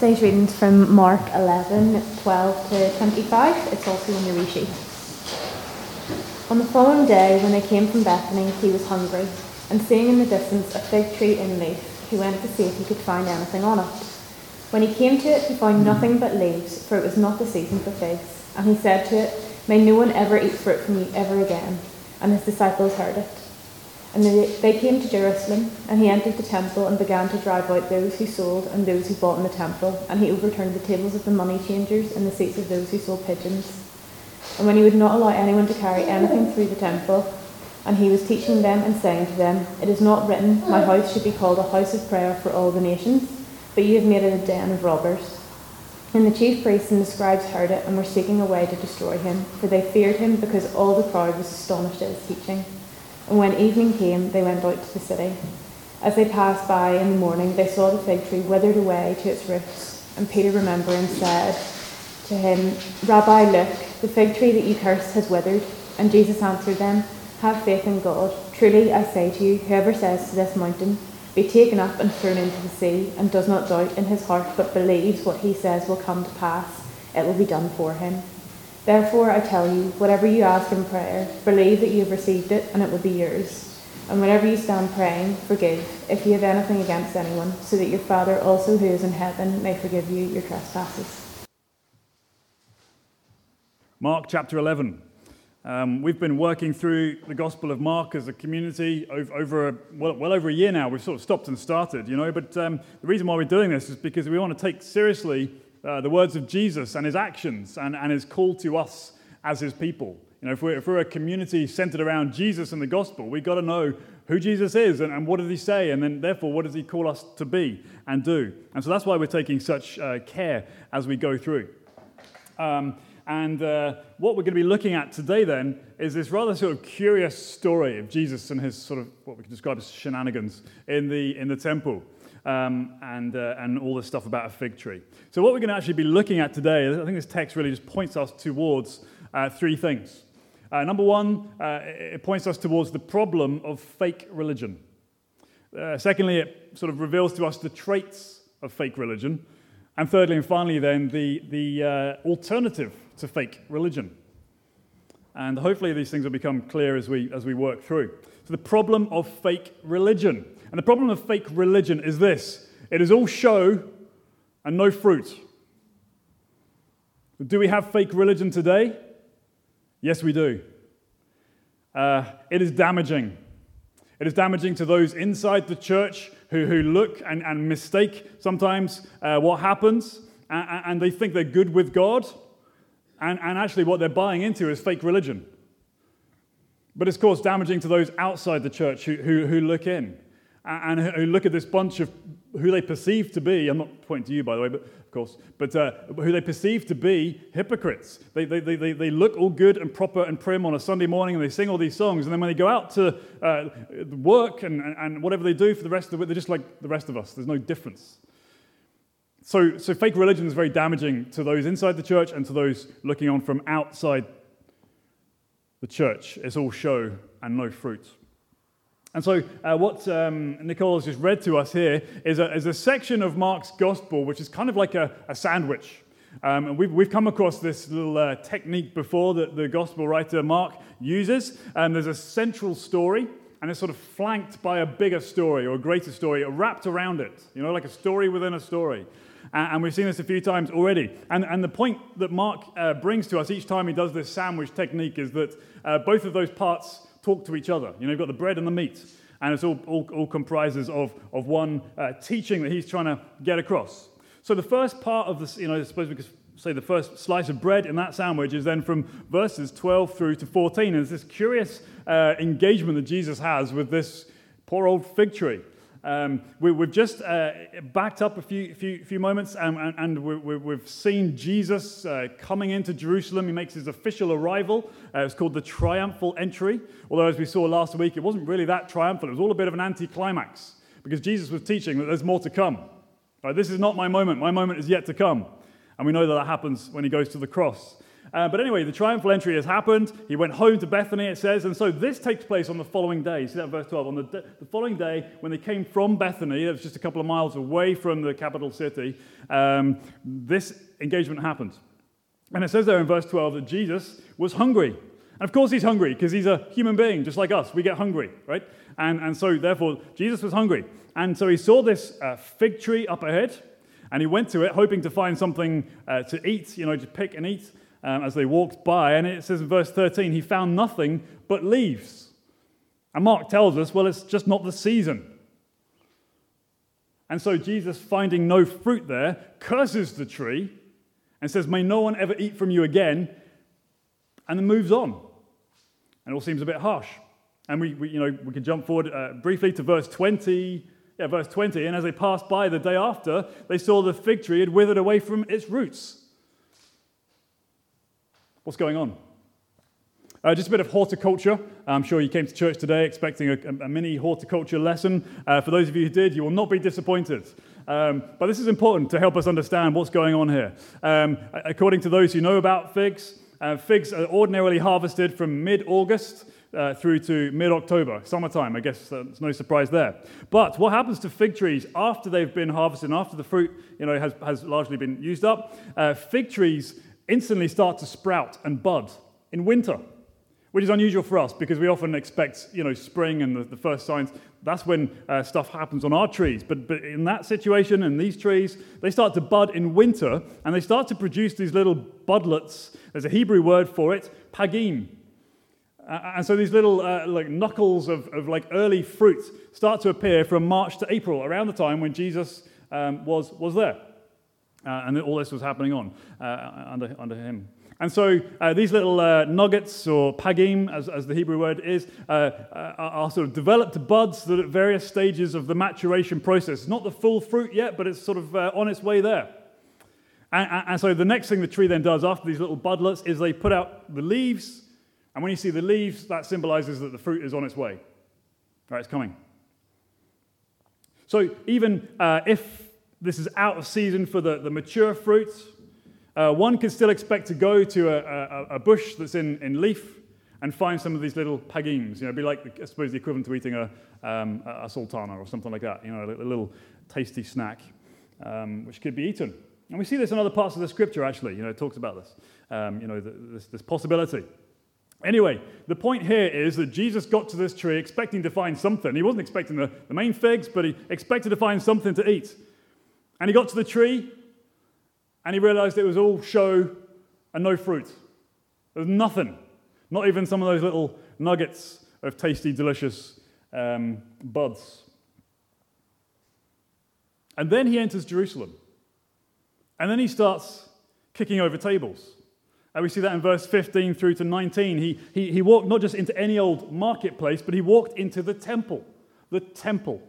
Today's reading's from Mark 11, 12 to 25. It's also in your resheet. On the following day, when they came from Bethany, he was hungry, and seeing in the distance a fig tree in leaf, he went to see if he could find anything on it. When he came to it, he found nothing but leaves, for it was not the season for figs. And he said to it, May no one ever eat fruit from you ever again. And his disciples heard it. And they came to Jerusalem, and he entered the temple and began to drive out those who sold and those who bought in the temple, and he overturned the tables of the money changers and the seats of those who sold pigeons. And when he would not allow anyone to carry anything through the temple, and he was teaching them and saying to them, It is not written, My house should be called a house of prayer for all the nations, but you have made it a den of robbers. And the chief priests and the scribes heard it and were seeking a way to destroy him, for they feared him because all the crowd was astonished at his teaching. And when evening came, they went out to the city. As they passed by in the morning, they saw the fig tree withered away to its roots. And Peter, remembering, said to him, Rabbi, look, the fig tree that you cursed has withered. And Jesus answered them, Have faith in God. Truly, I say to you, whoever says to this mountain, Be taken up and thrown into the sea, and does not doubt in his heart, but believes what he says will come to pass, it will be done for him. Therefore, I tell you, whatever you ask in prayer, believe that you have received it, and it will be yours. And whenever you stand praying, forgive if you have anything against anyone, so that your Father also who is in heaven may forgive you your trespasses. Mark chapter 11. Um, we've been working through the Gospel of Mark as a community over, over a, well, well, over a year now. We've sort of stopped and started, you know. But um, the reason why we're doing this is because we want to take seriously uh, the words of Jesus and his actions and, and his call to us as his people. You know, if we're, if we're a community centered around Jesus and the gospel, we've got to know who Jesus is and, and what does he say, and then therefore what does he call us to be and do. And so that's why we're taking such uh, care as we go through. Um, and uh, what we're going to be looking at today then is this rather sort of curious story of Jesus and his sort of what we can describe as shenanigans in the, in the temple um, and, uh, and all this stuff about a fig tree. So, what we're going to actually be looking at today, I think this text really just points us towards uh, three things. Uh, number one, uh, it points us towards the problem of fake religion. Uh, secondly, it sort of reveals to us the traits of fake religion. And thirdly and finally, then, the, the uh, alternative to fake religion. And hopefully, these things will become clear as we, as we work through. So, the problem of fake religion. And the problem of fake religion is this it is all show and no fruit. Do we have fake religion today? Yes, we do. Uh, it is damaging. It is damaging to those inside the church who, who look and, and mistake sometimes uh, what happens, and, and, they think they're good with God, and, and actually what they're buying into is fake religion. But it's, of course, damaging to those outside the church who, who, who look in and who look at this bunch of who they perceive to be, I'm not pointing to you, by the way, but of course, but uh, who they perceive to be hypocrites. They, they, they, they look all good and proper and prim on a Sunday morning and they sing all these songs, and then when they go out to uh, work and, and whatever they do for the rest of the week, they're just like the rest of us. There's no difference. So, so fake religion is very damaging to those inside the church and to those looking on from outside the church. It's all show and no fruit. And so, uh, what um, Nicole has just read to us here is a, is a section of Mark's gospel, which is kind of like a, a sandwich. Um, and we've, we've come across this little uh, technique before that the gospel writer Mark uses. And there's a central story, and it's sort of flanked by a bigger story or a greater story wrapped around it, you know, like a story within a story. And, we've seen this a few times already. And, and the point that Mark uh, brings to us each time he does this sandwich technique is that uh, both of those parts talk to each other. You know, you've got the bread and the meat, and it's all, all, all comprises of, of one uh, teaching that he's trying to get across. So the first part of this, you know, I suppose we could say the first slice of bread in that sandwich is then from verses 12 through to 14. And it's this curious uh, engagement that Jesus has with this poor old fig tree. Um, we, have just uh, backed up a few, few, few moments and, and, and we, have seen Jesus uh, coming into Jerusalem. He makes his official arrival. Uh, it's called the triumphal entry. Although, as we saw last week, it wasn't really that triumphal. It was all a bit of an anticlimax because Jesus was teaching that there's more to come. Right, this is not my moment. My moment is yet to come. And we know that that happens when he goes to the cross. Uh, but anyway, the triumphal entry has happened. He went home to Bethany, it says. And so this takes place on the following day. See that verse 12. On the, the following day, when they came from Bethany, it was just a couple of miles away from the capital city, um, this engagement happened. And it says there in verse 12 that Jesus was hungry. And of course, he's hungry because he's a human being, just like us. We get hungry, right? And, and so, therefore, Jesus was hungry. And so he saw this uh, fig tree up ahead, and he went to it hoping to find something uh, to eat, you know, to pick and eat um, as they walked by. And it says in verse 13, he found nothing but leaves. And Mark tells us, well, it's just not the season. And so Jesus, finding no fruit there, curses the tree and says, May no one ever eat from you again, and then moves on. And it all seems a bit harsh. And we, we you know, we can jump forward uh, briefly to verse 20. Yeah, verse 20. And as they passed by the day after, they saw the fig tree had withered away from its roots. What's going on? Uh, just a bit of horticulture. I'm sure you came to church today expecting a, a mini horticulture lesson. Uh, for those of you who did, you will not be disappointed. Um, but this is important to help us understand what's going on here. Um, according to those who know about figs, uh, figs are ordinarily harvested from mid August uh, through to mid October, summertime. I guess there's no surprise there. But what happens to fig trees after they've been harvested and after the fruit you know, has, has largely been used up? Uh, fig trees instantly start to sprout and bud in winter, which is unusual for us because we often expect, you know, spring and the, the first signs. That's when uh, stuff happens on our trees. But, but in that situation, and these trees, they start to bud in winter and they start to produce these little budlets. There's a Hebrew word for it, pagim. Uh, and so these little uh, like knuckles of, of like early fruit start to appear from March to April, around the time when Jesus um, was, was there. Uh, and all this was happening on uh, under, under him. And so uh, these little uh, nuggets, or pagim, as, as, the Hebrew word is, uh, uh are sort of developed buds that at various stages of the maturation process. Not the full fruit yet, but it's sort of uh, on its way there. And, and, so the next thing the tree then does after these little budlets is they put out the leaves. And when you see the leaves, that symbolizes that the fruit is on its way. Right, it's coming. So even uh, if this is out of season for the, the mature fruit. Uh, one can still expect to go to a, a, a, bush that's in, in leaf and find some of these little pagims. You know, be like, I suppose, the equivalent to eating a, um, a sultana or something like that, you know, a, a little tasty snack um, which could be eaten. And we see this in other parts of the scripture, actually. You know, it talks about this, um, you know, this, this possibility. Anyway, the point here is that Jesus got to this tree expecting to find something. He wasn't expecting the, the main figs, but he expected to find something to eat. And he got to the tree and he realized it was all show and no fruit. There was nothing, not even some of those little nuggets of tasty, delicious um, buds. And then he enters Jerusalem. And then he starts kicking over tables. And we see that in verse 15 through to 19. He, he, he walked not just into any old marketplace, but he walked into the temple. The temple.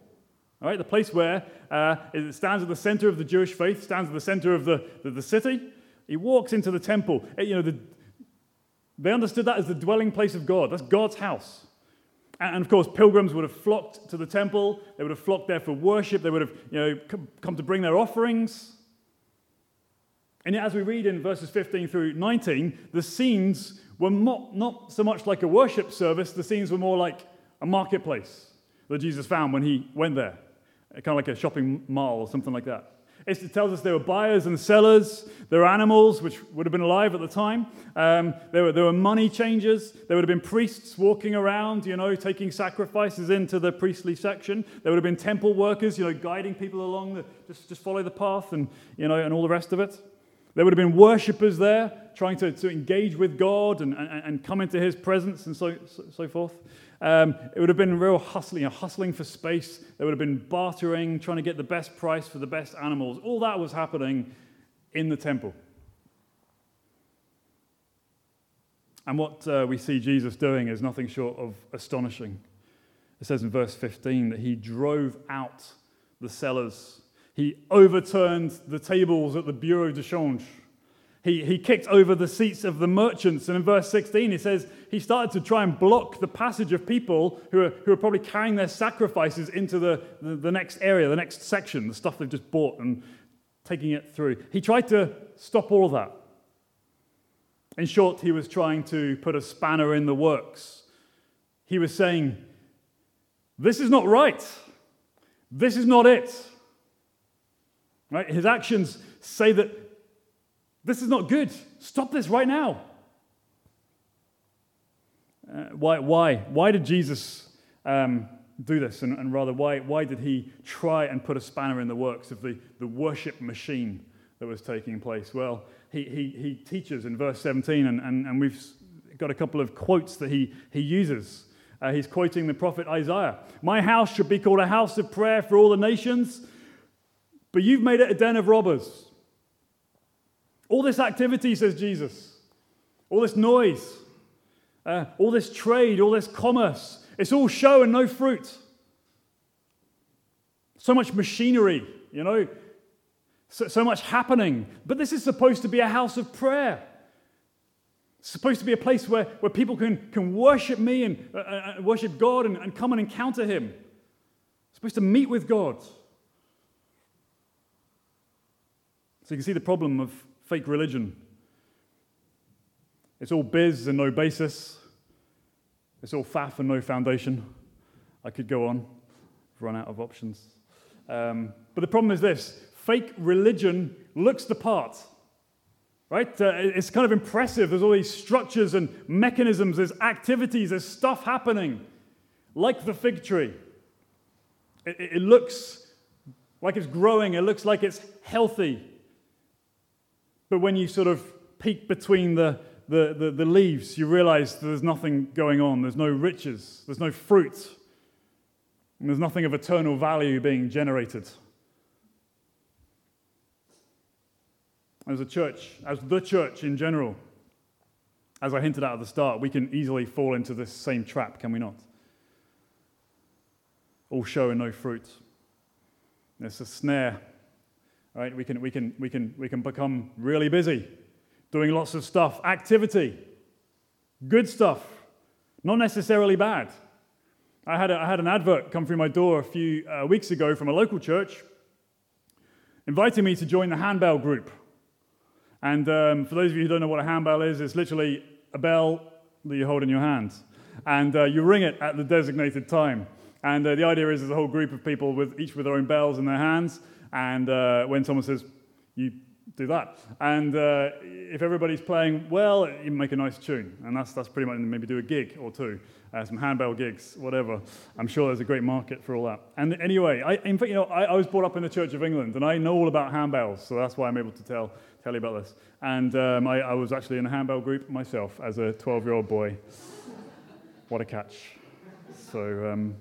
All right, the place where uh, it stands at the center of the Jewish faith, stands at the center of the, the, the city. He walks into the temple. Uh, you know, the, they understood that as the dwelling place of God. That's God's house. And, of course, pilgrims would have flocked to the temple. They would have flocked there for worship. They would have you know, come, come to bring their offerings. And yet, as we read in verses 15 through 19, the scenes were not, not so much like a worship service, the scenes were more like a marketplace that Jesus found when he went there kind of like a shopping mall or something like that. It tells us there were buyers and sellers. There were animals, which would have been alive at the time. Um, there, were, there were money changers. There would have been priests walking around, you know, taking sacrifices into the priestly section. There would have been temple workers, you know, guiding people along, the, just, just follow the path and, you know, and all the rest of it. There would have been worshippers there trying to, to engage with God and, and, and come into his presence and so, so, so forth. Um, it would have been real hustling, you know, hustling for space. There would have been bartering, trying to get the best price for the best animals. All that was happening in the temple. And what uh, we see Jesus doing is nothing short of astonishing. It says in verse 15 that he drove out the sellers, he overturned the tables at the Bureau de Change. He, he kicked over the seats of the merchants. And in verse 16, he says he started to try and block the passage of people who are, who are probably carrying their sacrifices into the, the, the next area, the next section, the stuff they've just bought and taking it through. He tried to stop all of that. In short, he was trying to put a spanner in the works. He was saying, This is not right. This is not it. Right? His actions say that this is not good. Stop this right now. Uh, why, why? Why did Jesus um, do this? And, and, rather, why, why did he try and put a spanner in the works of the, the worship machine that was taking place? Well, he, he, he teaches in verse 17, and, and, and we've got a couple of quotes that he, he uses. Uh, he's quoting the prophet Isaiah My house should be called a house of prayer for all the nations, but you've made it a den of robbers. All this activity, says Jesus, all this noise, uh, all this trade, all this commerce, it's all show and no fruit. So much machinery, you know, so, so much happening. But this is supposed to be a house of prayer. It's supposed to be a place where, where people can, can worship me and uh, uh, uh worship God and, and come and encounter Him. It's supposed to meet with God. So you can see the problem of fake religion. It's all biz and no basis. It's all faff and no foundation. I could go on, run out of options. Um, but the problem is this fake religion looks the part. Right? Uh, it's kind of impressive. There's all these structures and mechanisms, there's activities, there's stuff happening, like the fig tree. It, it looks like it's growing, it looks like it's healthy. But when you sort of peek between the, the, the, the leaves, you realize there's nothing going on. There's no riches, there's no fruit, and there's nothing of eternal value being generated. As a church, as the church in general, as I hinted at at the start, we can easily fall into this same trap, can we not? All show and no fruit. It's a snare Right? We can, we, can, we, can, we can become really busy doing lots of stuff, activity, good stuff, not necessarily bad. I had, a, I had an advert come through my door a few uh, weeks ago from a local church inviting me to join the handbell group. And um, for those of you who don't know what a handbell is, it's literally a bell that you hold in your hand. And uh, you ring it at the designated time. And uh, the idea is there's a whole group of people with each with their own bells in their hands, and uh, when someone says, you do that. And uh, if everybody's playing well, you make a nice tune. And that's, that's pretty much, maybe do a gig or two, uh, some handbell gigs, whatever. I'm sure there's a great market for all that. And anyway, I, in fact, you know, I, I, was brought up in the Church of England, and I know all about handbells, so that's why I'm able to tell, tell you about this. And um, I, I was actually in a handbell group myself as a 12 year old boy. what a catch. So, um,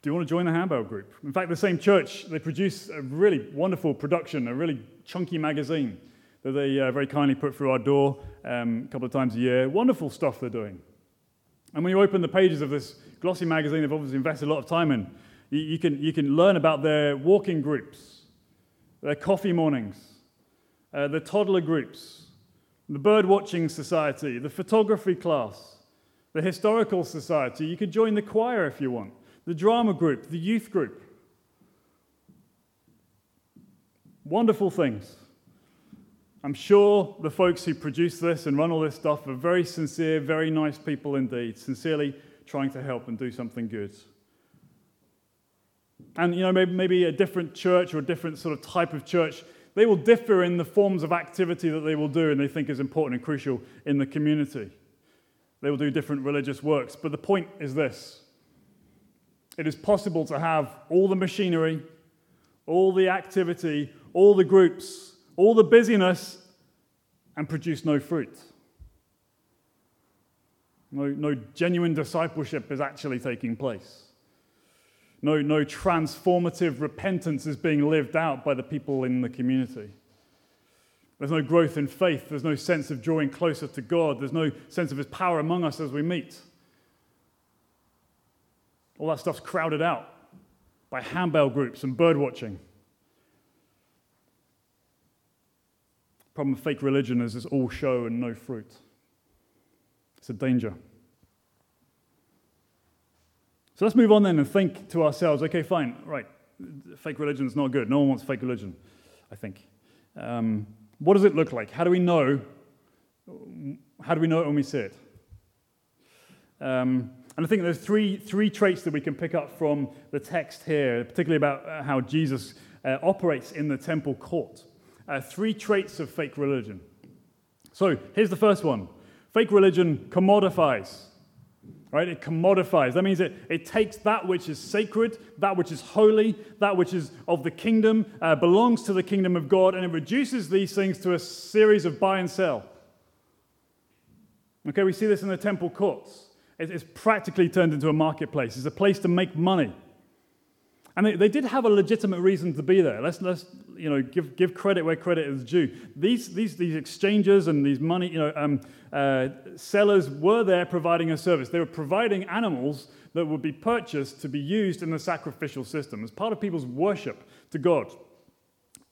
do you want to join the handbell group? In fact, the same church, they produce a really wonderful production, a really chunky magazine that they uh, very kindly put through our door um, a couple of times a year. Wonderful stuff they're doing. And when you open the pages of this glossy magazine they've obviously invested a lot of time in, you, you can, you can learn about their walking groups, their coffee mornings, uh, the toddler groups, the bird watching society, the photography class, the historical society. You could join the choir if you want the drama group, the youth group. Wonderful things. I'm sure the folks who produce this and run all this stuff are very sincere, very nice people indeed, sincerely trying to help and do something good. And, you know, maybe, maybe a different church or a different sort of type of church, they will differ in the forms of activity that they will do and they think is important and crucial in the community. They will do different religious works. But the point is this it is possible to have all the machinery, all the activity, all the groups, all the busyness, and produce no fruit. No, no genuine discipleship is actually taking place. No, no transformative repentance is being lived out by the people in the community. There's no growth in faith. There's no sense of drawing closer to God. There's no sense of His power among us as we meet. All that stuff's crowded out by handbell groups and bird watching. Problem of fake religion is it's all show and no fruit. It's a danger. So let's move on then and think to ourselves okay, fine, right, fake religion is not good. No one wants fake religion, I think. Um, What does it look like? How do we know? How do we know it when we see it? Um, and I think there's three, three traits that we can pick up from the text here, particularly about uh, how Jesus uh, operates in the temple court. Uh, three traits of fake religion. So here's the first one fake religion commodifies. Right? It commodifies. That means it, it takes that which is sacred, that which is holy, that which is of the kingdom, uh, belongs to the kingdom of God, and it reduces these things to a series of buy and sell. Okay, we see this in the temple courts. It's practically turned into a marketplace. It's a place to make money. And they, they did have a legitimate reason to be there. Let's, let's you know, give, give credit where credit is due. These, these, these exchanges and these money, you know, um, uh, sellers were there providing a service. They were providing animals that would be purchased to be used in the sacrificial system as part of people's worship to God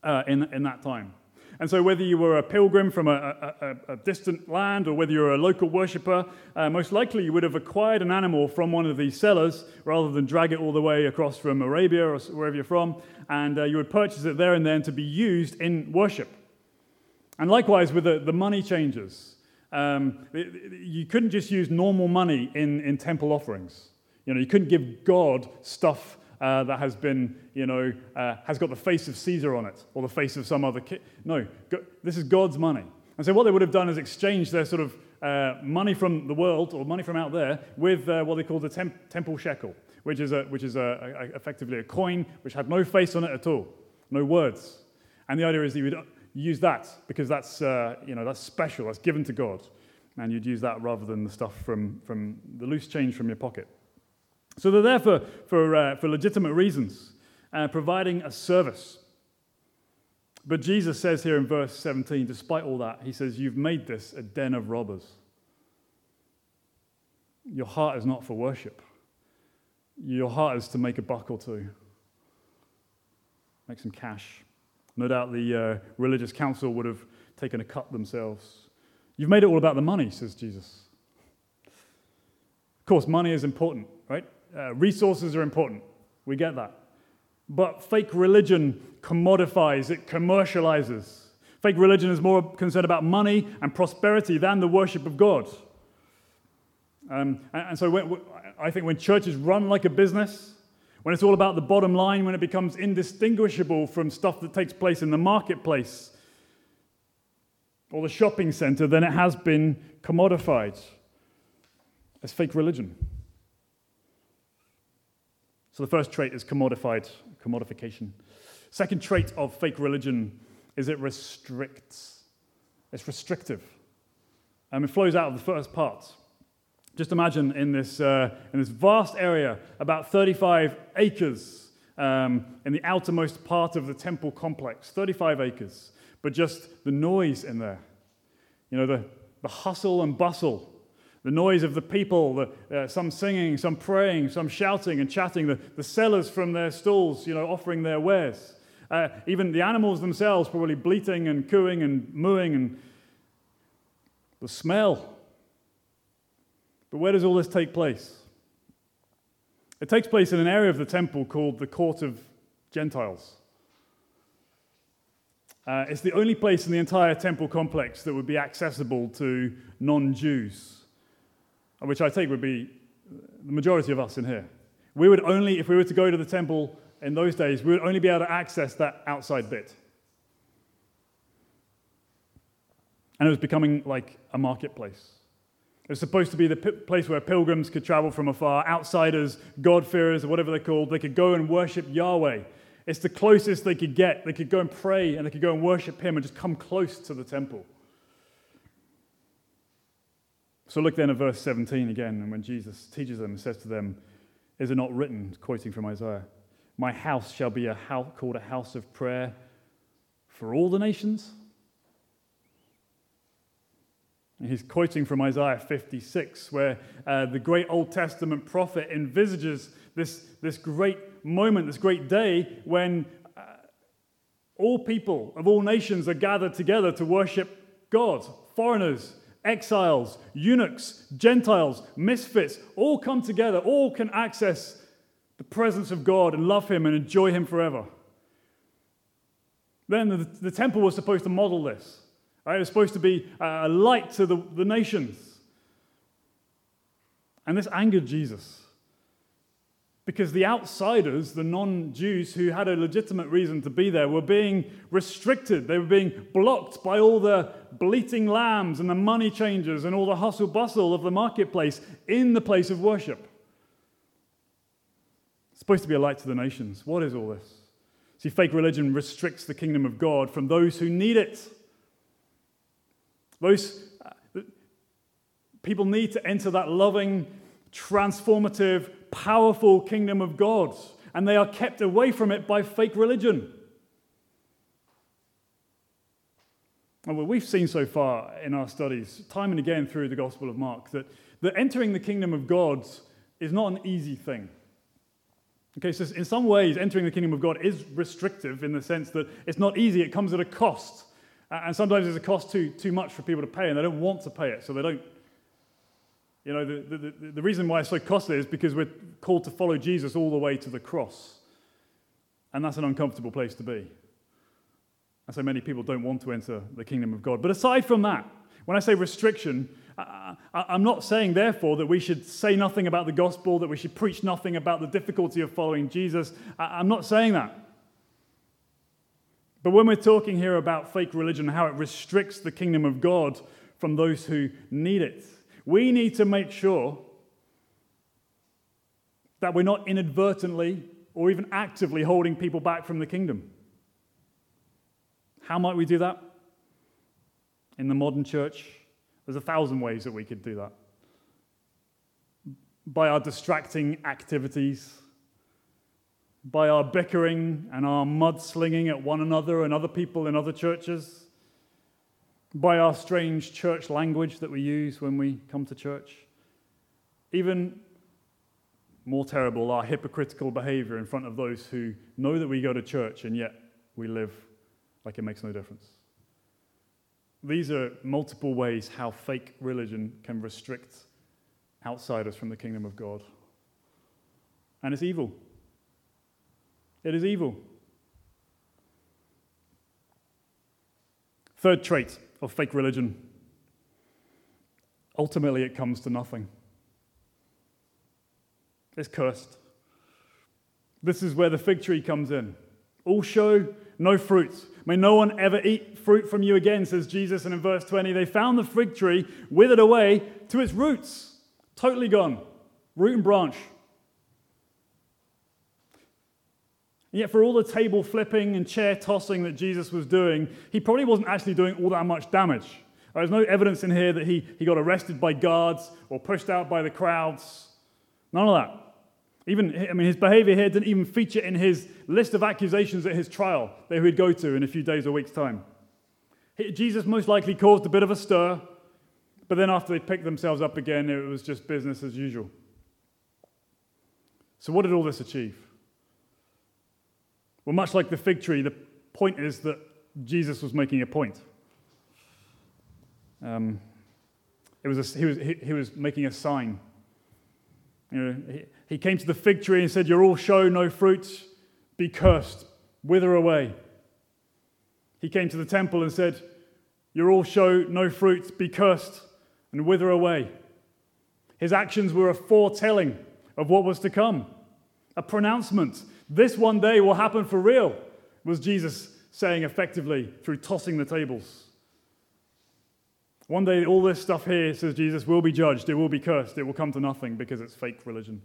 uh, in, in that time. And so, whether you were a pilgrim from a, a, a distant land or whether you're a local worshiper, uh, most likely you would have acquired an animal from one of these sellers rather than drag it all the way across from Arabia or wherever you're from. And uh, you would purchase it there and then to be used in worship. And likewise with the, the money changers. Um, you couldn't just use normal money in, in temple offerings. You know, you couldn't give God stuff uh, that has been, you know, uh, has got the face of Caesar on it or the face of some other king. No, go- this is God's money. And so what they would have done is exchange their sort of uh, money from the world or money from out there with uh, what they call the temp- temple shekel, which is, a, which is a, a, effectively a coin which had no face on it at all, no words. And the idea is that you would use that because that's, uh, you know, that's special, that's given to God. And you'd use that rather than the stuff from, from the loose change from your pocket. So they're there for, for, uh, for legitimate reasons, uh, providing a service. But Jesus says here in verse 17, despite all that, he says, You've made this a den of robbers. Your heart is not for worship. Your heart is to make a buck or two, make some cash. No doubt the uh, religious council would have taken a cut themselves. You've made it all about the money, says Jesus. Of course, money is important, right? Uh, resources are important. We get that. But fake religion commodifies, it commercializes. Fake religion is more concerned about money and prosperity than the worship of God. Um, and, and, so when, I think when churches run like a business, when it's all about the bottom line, when it becomes indistinguishable from stuff that takes place in the marketplace or the shopping center, then it has been commodified as fake religion. So the first trait is commodified, commodification. Second trait of fake religion is it restricts. It's restrictive. And it flows out of the first part. Just imagine in this, uh, in this vast area, about 35 acres um, in the outermost part of the temple complex, 35 acres, but just the noise in there. You know, the, the hustle and bustle the noise of the people, the, uh, some singing, some praying, some shouting and chatting, the, the sellers from their stalls, you know, offering their wares. Uh, even the animals themselves probably bleating and cooing and mooing and the smell. But where does all this take place? It takes place in an area of the temple called the Court of Gentiles. Uh, it's the only place in the entire temple complex that would be accessible to non Jews which I take would be the majority of us in here. We would only, if we were to go to the temple in those days, we would only be able to access that outside bit. And it was becoming like a marketplace. It was supposed to be the place where pilgrims could travel from afar, outsiders, God-fearers, or whatever they're called. They could go and worship Yahweh. It's the closest they could get. They could go and pray and they could go and worship Him and just come close to the temple. So look then at verse 17 again, and when Jesus teaches them, and says to them, Is it not written, quoting from Isaiah, My house shall be a house called a house of prayer for all the nations? He's quoting from Isaiah 56, where uh, the great Old Testament prophet envisages this, this great moment, this great day when uh, all people of all nations are gathered together to worship God, foreigners, exiles, eunuchs, Gentiles, misfits, all come together, all can access the presence of God and love Him and enjoy Him forever. Then the, the temple was supposed to model this. Right? It was supposed to be a light to the, the nations. And this angered Jesus. Because the outsiders, the non Jews who had a legitimate reason to be there, were being restricted. They were being blocked by all the bleating lambs and the money changers and all the hustle bustle of the marketplace in the place of worship. It's supposed to be a light to the nations. What is all this? See, fake religion restricts the kingdom of God from those who need it. Those uh, people need to enter that loving, transformative, powerful kingdom of God, and they are kept away from it by fake religion. And what we've seen so far in our studies, time and again through the Gospel of Mark, that, that entering the kingdom of God is not an easy thing. Okay, so in some ways, entering the kingdom of God is restrictive in the sense that it's not easy, it comes at a cost. And sometimes it's a cost too, too much for people to pay, and they don't want to pay it, so they don't. You know, the, the, the reason why it's so costly is because we're called to follow Jesus all the way to the cross. And that's an uncomfortable place to be. And so many people don't want to enter the kingdom of God. But aside from that, when I say restriction, I, am not saying, therefore, that we should say nothing about the gospel, that we should preach nothing about the difficulty of following Jesus. I, I'm not saying that. But when we're talking here about fake religion, how it restricts the kingdom of God from those who need it, we need to make sure that we're not inadvertently or even actively holding people back from the kingdom. How might we do that? In the modern church, there's a thousand ways that we could do that. By our distracting activities, by our bickering and our mudslinging at one another and other people in other churches, by our strange church language that we use when we come to church, even more terrible, our hypocritical behavior in front of those who know that we go to church and yet we live like it makes no difference. These are multiple ways how fake religion can restrict outsiders from the kingdom of God. And it's evil. It is evil. Third trait of fake religion ultimately, it comes to nothing. It's cursed. This is where the fig tree comes in. All show, no fruit. May no one ever eat fruit from you again, says Jesus. And in verse 20, they found the fig tree withered away to its roots, totally gone, root and branch. And yet, for all the table flipping and chair tossing that Jesus was doing, he probably wasn't actually doing all that much damage. There's no evidence in here that he, he got arrested by guards or pushed out by the crowds. None of that. Even, I mean, his behavior here didn't even feature in his list of accusations at his trial that he would go to in a few days or weeks' time. Jesus most likely caused a bit of a stir, but then after they picked themselves up again, it was just business as usual. So, what did all this achieve? Well, much like the fig tree, the point is that Jesus was making a point. Um, it was a, he, was, he, he was making a sign. You know, he, he came to the fig tree and said, You're all show, no fruit, be cursed, wither away. He came to the temple and said, You're all show, no fruit, be cursed, and wither away. His actions were a foretelling of what was to come, a pronouncement. This one day will happen for real, was Jesus saying effectively through tossing the tables. One day, all this stuff here, says Jesus, will be judged. It will be cursed. It will come to nothing because it's fake religion.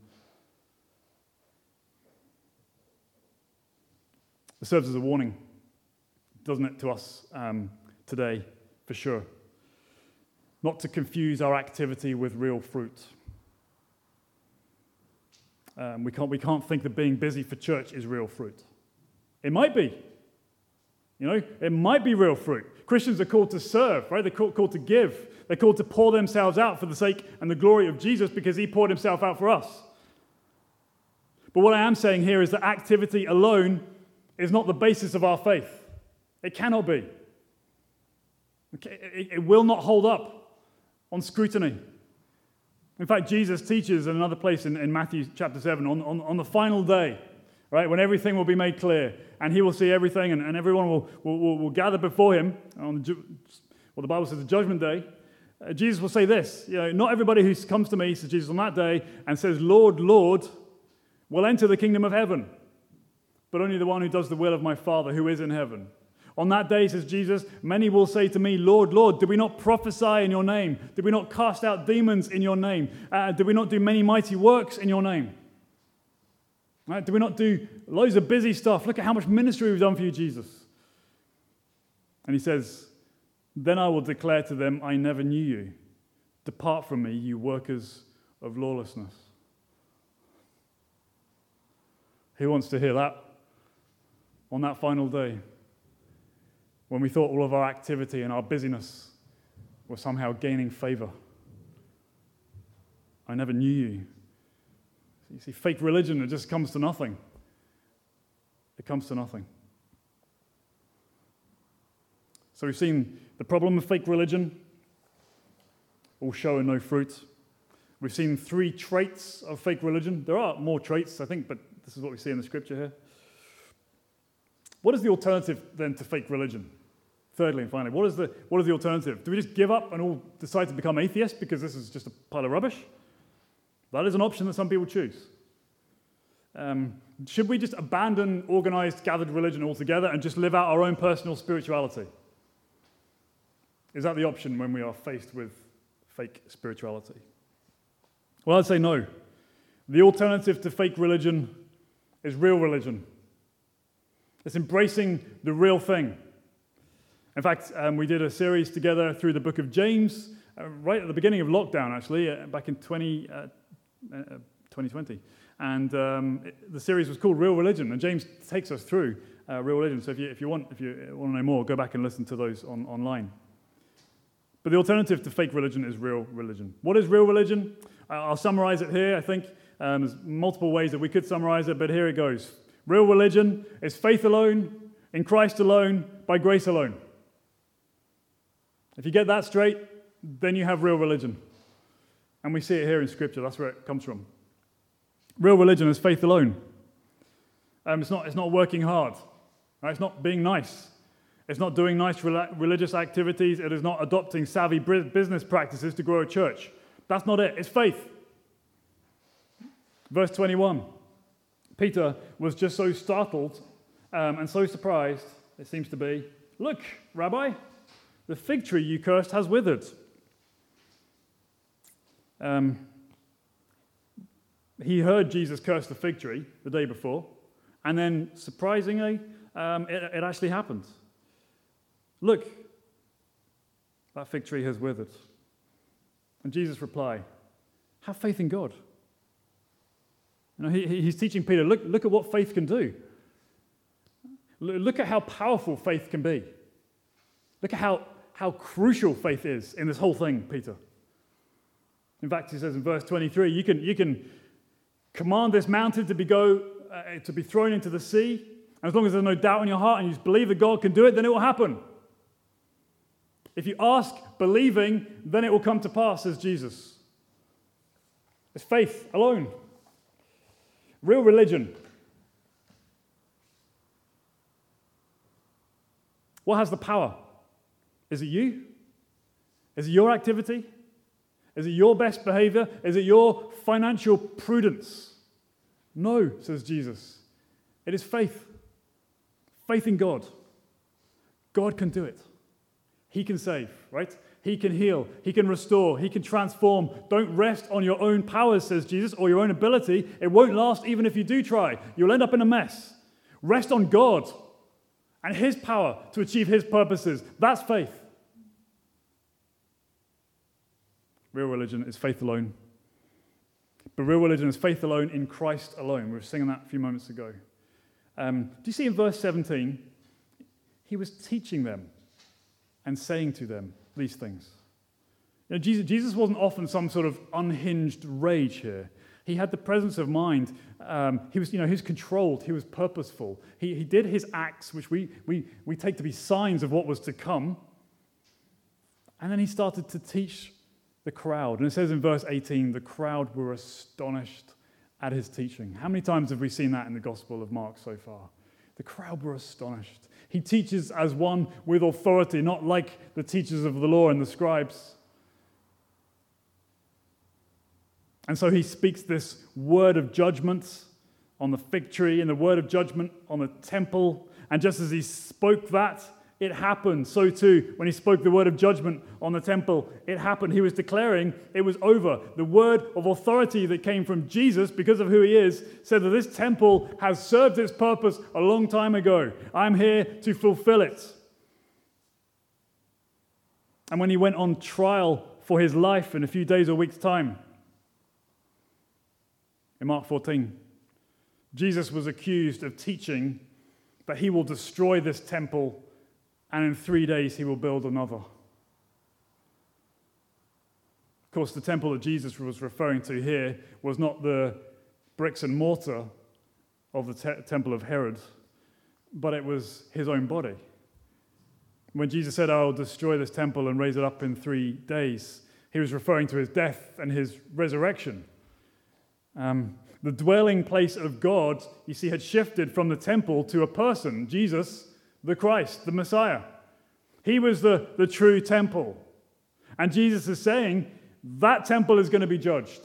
It serves as a warning, doesn't it, to us um, today, for sure. Not to confuse our activity with real fruit. Um, we, can't, we can't think that being busy for church is real fruit. It might be. You know, it might be real fruit. Christians are called to serve, right? They're called, called to give. They're called to pour themselves out for the sake and the glory of Jesus because he poured himself out for us. But what I am saying here is that activity alone is not the basis of our faith. It cannot be. It will not hold up on scrutiny. In fact, Jesus teaches in another place in, in Matthew chapter 7 on, on, on the final day, right? When everything will be made clear and he will see everything and, and everyone will, will, will, will gather before him on the, well, the Bible says the judgment day. Uh, Jesus will say this you know, Not everybody who comes to me, says Jesus, on that day and says, Lord, Lord, will enter the kingdom of heaven, but only the one who does the will of my Father who is in heaven. On that day, says Jesus, many will say to me, Lord, Lord, did we not prophesy in your name? Did we not cast out demons in your name? Uh, did we not do many mighty works in your name? Right? Did we not do loads of busy stuff? Look at how much ministry we've done for you, Jesus. And he says, Then I will declare to them, I never knew you. Depart from me, you workers of lawlessness. Who wants to hear that on that final day? When we thought all of our activity and our busyness were somehow gaining favor. I never knew you. You see, fake religion, it just comes to nothing. It comes to nothing. So we've seen the problem of fake religion, all show and no fruit. We've seen three traits of fake religion. There are more traits, I think, but this is what we see in the scripture here. What is the alternative then to fake religion? Thirdly and finally, what is, the, what is the alternative? Do we just give up and all decide to become atheists because this is just a pile of rubbish? That is an option that some people choose. Um, should we just abandon organized, gathered religion altogether and just live out our own personal spirituality? Is that the option when we are faced with fake spirituality? Well, I'd say no. The alternative to fake religion is real religion. It's embracing the real thing. In fact, um, we did a series together through the book of James, uh, right at the beginning of lockdown, actually, uh, back in 20, uh, 2020. Uh, and um, it, the series was called Real Religion, and James takes us through uh, real religion. So if you, if you, want, if you want to know more, go back and listen to those on, online. But the alternative to fake religion is real religion. What is real religion? I'll summarize it here. I think um, there's multiple ways that we could summarize it, but here it goes. Real religion is faith alone, in Christ alone, by grace alone. If you get that straight, then you have real religion. And we see it here in Scripture. That's where it comes from. Real religion is faith alone. Um, it's, not, it's not working hard. Right? It's not being nice. It's not doing nice religious activities. It is not adopting savvy business practices to grow a church. That's not it. It's faith. Verse 21 Peter was just so startled um, and so surprised, it seems to be. Look, Rabbi, the fig tree you cursed has withered. Um, he heard Jesus curse the fig tree the day before, and then surprisingly, um, it, it actually happened. Look, that fig tree has withered. And Jesus replied, Have faith in God. You know, he, he's teaching Peter, look, look at what faith can do. Look at how powerful faith can be. Look at how how crucial faith is in this whole thing, Peter. In fact, he says in verse 23, you can, you can command this mountain to be, go, uh, to be thrown into the sea. and As long as there's no doubt in your heart and you believe that God can do it, then it will happen. If you ask believing, then it will come to pass, says Jesus. It's faith alone. Real religion. What has the power? Is it you? Is it your activity? Is it your best behavior? Is it your financial prudence? No, says Jesus. It is faith. Faith in God. God can do it. He can save, right? He can heal. He can restore. He can transform. Don't rest on your own powers, says Jesus, or your own ability. It won't last even if you do try. You'll end up in a mess. Rest on God and His power to achieve His purposes. That's faith. Real religion is faith alone. But real religion is faith alone in Christ alone. We were singing that a few moments ago. Um, do you see in verse 17? He was teaching them and saying to them these things. You know, Jesus, Jesus wasn't often some sort of unhinged rage here. He had the presence of mind. Um, he was, you know, he was controlled. He was purposeful. He, he did his acts, which we, we, we take to be signs of what was to come. And then he started to teach the crowd. And it says in verse 18, the crowd were astonished at his teaching. How many times have we seen that in the Gospel of Mark so far? The crowd were astonished. He teaches as one with authority, not like the teachers of the law and the scribes. And so he speaks this word of judgment on the fig tree and the word of judgment on the temple. And just as he spoke that, it happened. So too, when he spoke the word of judgment on the temple, it happened. He was declaring it was over. The word of authority that came from Jesus, because of who he is, said that this temple has served its purpose a long time ago. I'm here to fulfill it. And when he went on trial for his life in a few days or weeks' time, in Mark 14, Jesus was accused of teaching that he will destroy this temple and in three days he will build another. Of course, the temple that Jesus was referring to here was not the bricks and mortar of the te- temple of Herod, but it was his own body. When Jesus said, I will destroy this temple and raise it up in three days, he was referring to his death and his resurrection. Um, the dwelling place of God, you see, had shifted from the temple to a person, Jesus, the Christ, the Messiah. He was the, the true temple. And Jesus is saying that temple is going to be judged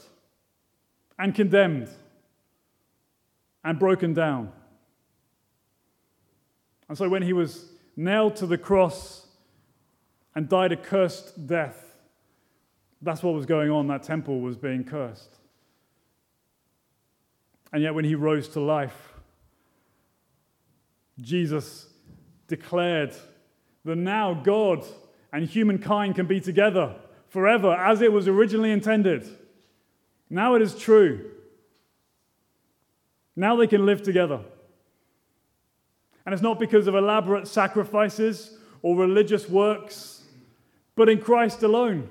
and condemned and broken down. And so when he was nailed to the cross and died a cursed death, that's what was going on. That temple was being cursed. And yet when he rose to life, Jesus declared that now God and humankind can be together forever as it was originally intended. Now it is true. Now they can live together. And it's not because of elaborate sacrifices or religious works, but in Christ alone.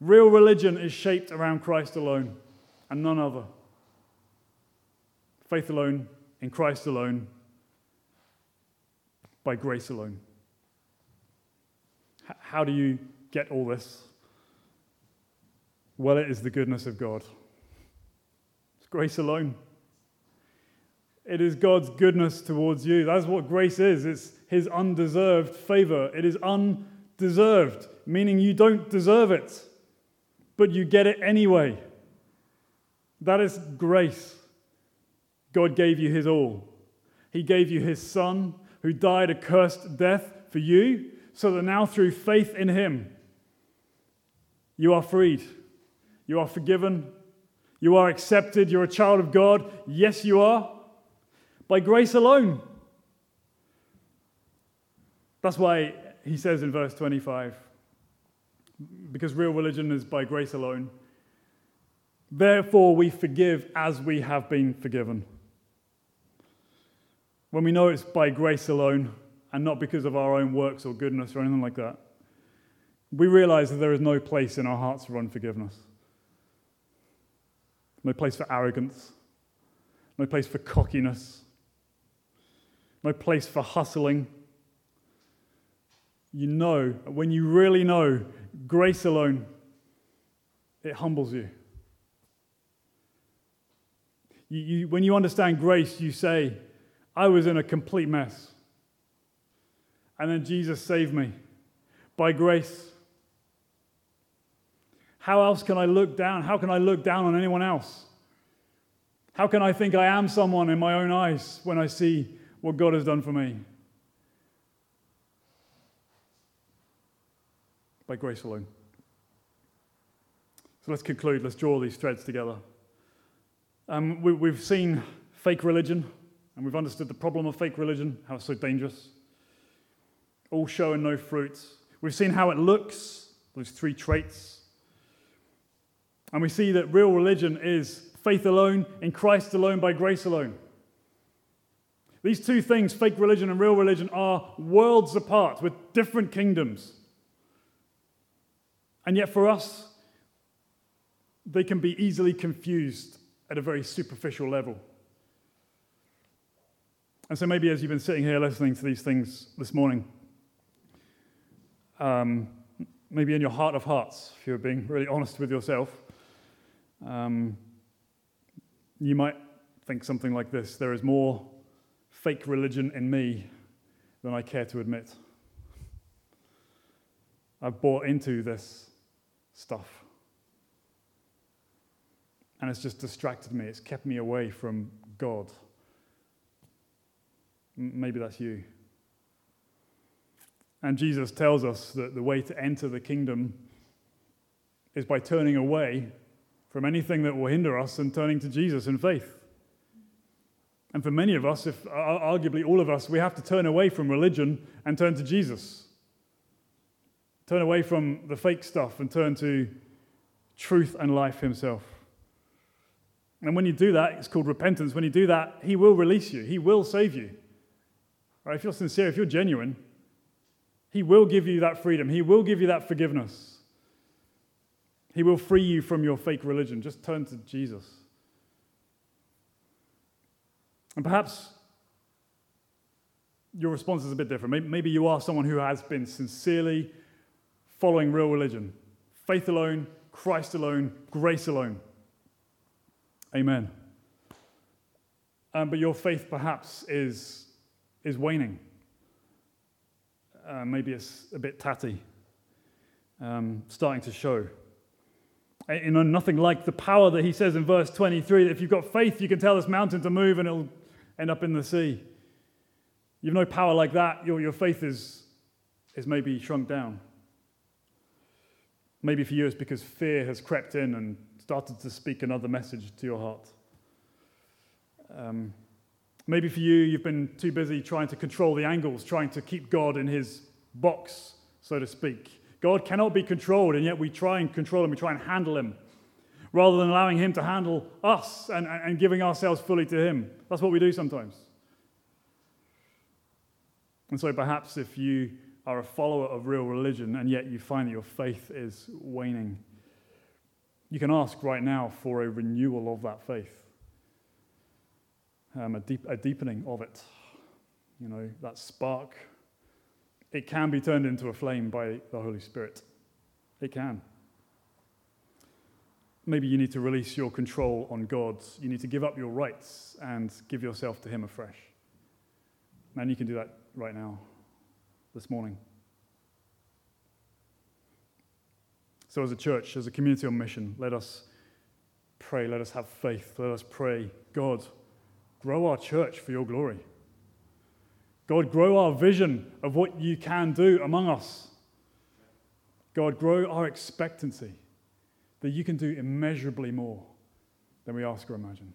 Real religion is shaped around Christ alone and none other. Faith alone, in Christ alone, by grace alone. How do you get all this? Well, it is the goodness of God. It's grace alone. It is God's goodness towards you. That's what grace is. It's His undeserved favor. It is undeserved, meaning you don't deserve it, but you get it anyway. That is grace. God gave you His all. He gave you His Son, who died a cursed death for you, so that now through faith in him, you are freed. You are forgiven. You are accepted. You're a child of God. Yes, you are. By grace alone. That's why he says in verse 25, because real religion is by grace alone. Therefore, we forgive as we have been forgiven when we know it's by grace alone and not because of our own works or goodness or anything like that, we realize that there is no place in our hearts for unforgiveness. No place for arrogance. No place for cockiness. No place for hustling. You know, when you really know grace alone, it humbles you. you, you when you understand grace, you say, I was in a complete mess. And then Jesus saved me by grace. How else can I look down? How can I look down on anyone else? How can I think I am someone in my own eyes when I see what God has done for me? By grace alone. So let's conclude. Let's draw these threads together. Um, we, have seen fake religion. And we've understood the problem of fake religion, how it's so dangerous. All show and no fruit. We've seen how it looks, those three traits. And we see that real religion is faith alone, in Christ alone, by grace alone. These two things, fake religion and real religion, are worlds apart with different kingdoms. And yet, for us, they can be easily confused at a very superficial level. And so maybe as you've been sitting here listening to these things this morning, um, maybe in your heart of hearts, if you're being really honest with yourself, Um, you might think something like this there is more fake religion in me than I care to admit. I've bought into this stuff. And it's just distracted me, it's kept me away from God. Maybe that's you. And Jesus tells us that the way to enter the kingdom is by turning away from anything that will hinder us and turning to Jesus in faith. And for many of us, if arguably all of us, we have to turn away from religion and turn to Jesus. Turn away from the fake stuff and turn to truth and life Himself. And when you do that, it's called repentance. When you do that, He will release you, He will save you. Right? If you're sincere, if you're genuine, He will give you that freedom, He will give you that forgiveness. He will free you from your fake religion. Just turn to Jesus. And perhaps your response is a bit different. Maybe you are someone who has been sincerely following real religion faith alone, Christ alone, grace alone. Amen. Um, but your faith perhaps is, is waning. Uh, maybe it's a bit tatty, um, starting to show. You know, nothing like the power that he says in verse 23 that if you've got faith, you can tell this mountain to move and it'll end up in the sea. You've no power like that. Your, your faith is, is maybe shrunk down. Maybe for you, it's because fear has crept in and started to speak another message to your heart. Um, maybe for you, you've been too busy trying to control the angles, trying to keep God in his box, so to speak. God cannot be controlled, and yet we try and control him, we try and handle him rather than allowing Him to handle us and, and giving ourselves fully to Him. That's what we do sometimes. And so perhaps if you are a follower of real religion and yet you find that your faith is waning, you can ask right now for a renewal of that faith, um, a, deep, a deepening of it. You know, that spark. It can be turned into a flame by the Holy Spirit. It can. Maybe you need to release your control on God. You need to give up your rights and give yourself to Him afresh. And you can do that right now, this morning. So, as a church, as a community on mission, let us pray, let us have faith, let us pray. God, grow our church for your glory. God, grow our vision of what you can do among us. God, grow our expectancy that you can do immeasurably more than we ask or imagine.